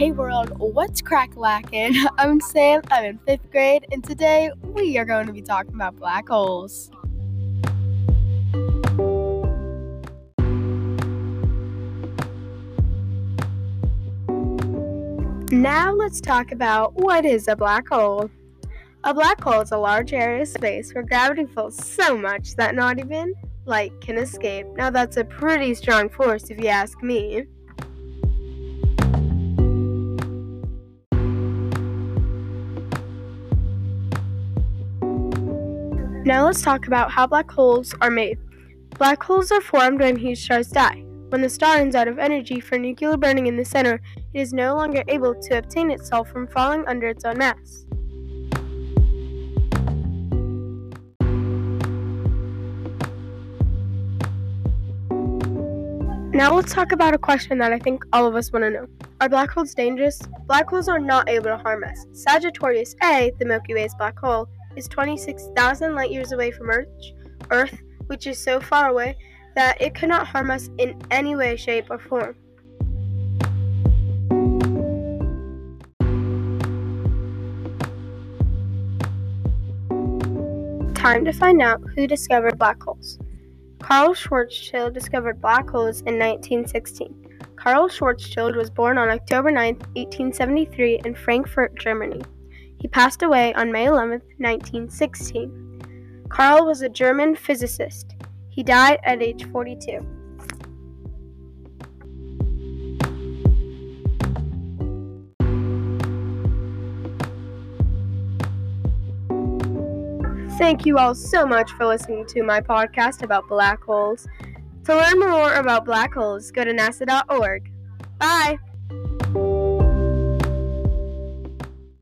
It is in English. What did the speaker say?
Hey world, what's crack lacking? I'm Sam, I'm in fifth grade, and today we are going to be talking about black holes. Now let's talk about what is a black hole. A black hole is a large area of space where gravity pulls so much that not even light can escape. Now that's a pretty strong force if you ask me. Now let's talk about how black holes are made. Black holes are formed when huge stars die. When the star runs out of energy for nuclear burning in the center, it is no longer able to obtain itself from falling under its own mass. Now let's talk about a question that I think all of us want to know. Are black holes dangerous? Black holes are not able to harm us. Sagittarius A, the Milky Way's black hole, is 26,000 light years away from Earth, which is so far away that it cannot harm us in any way, shape, or form. Time to find out who discovered black holes. Karl Schwarzschild discovered black holes in 1916. Karl Schwarzschild was born on October 9, 1873, in Frankfurt, Germany. He passed away on May 11, 1916. Karl was a German physicist. He died at age 42. Thank you all so much for listening to my podcast about black holes. To learn more about black holes, go to nasa.org. Bye!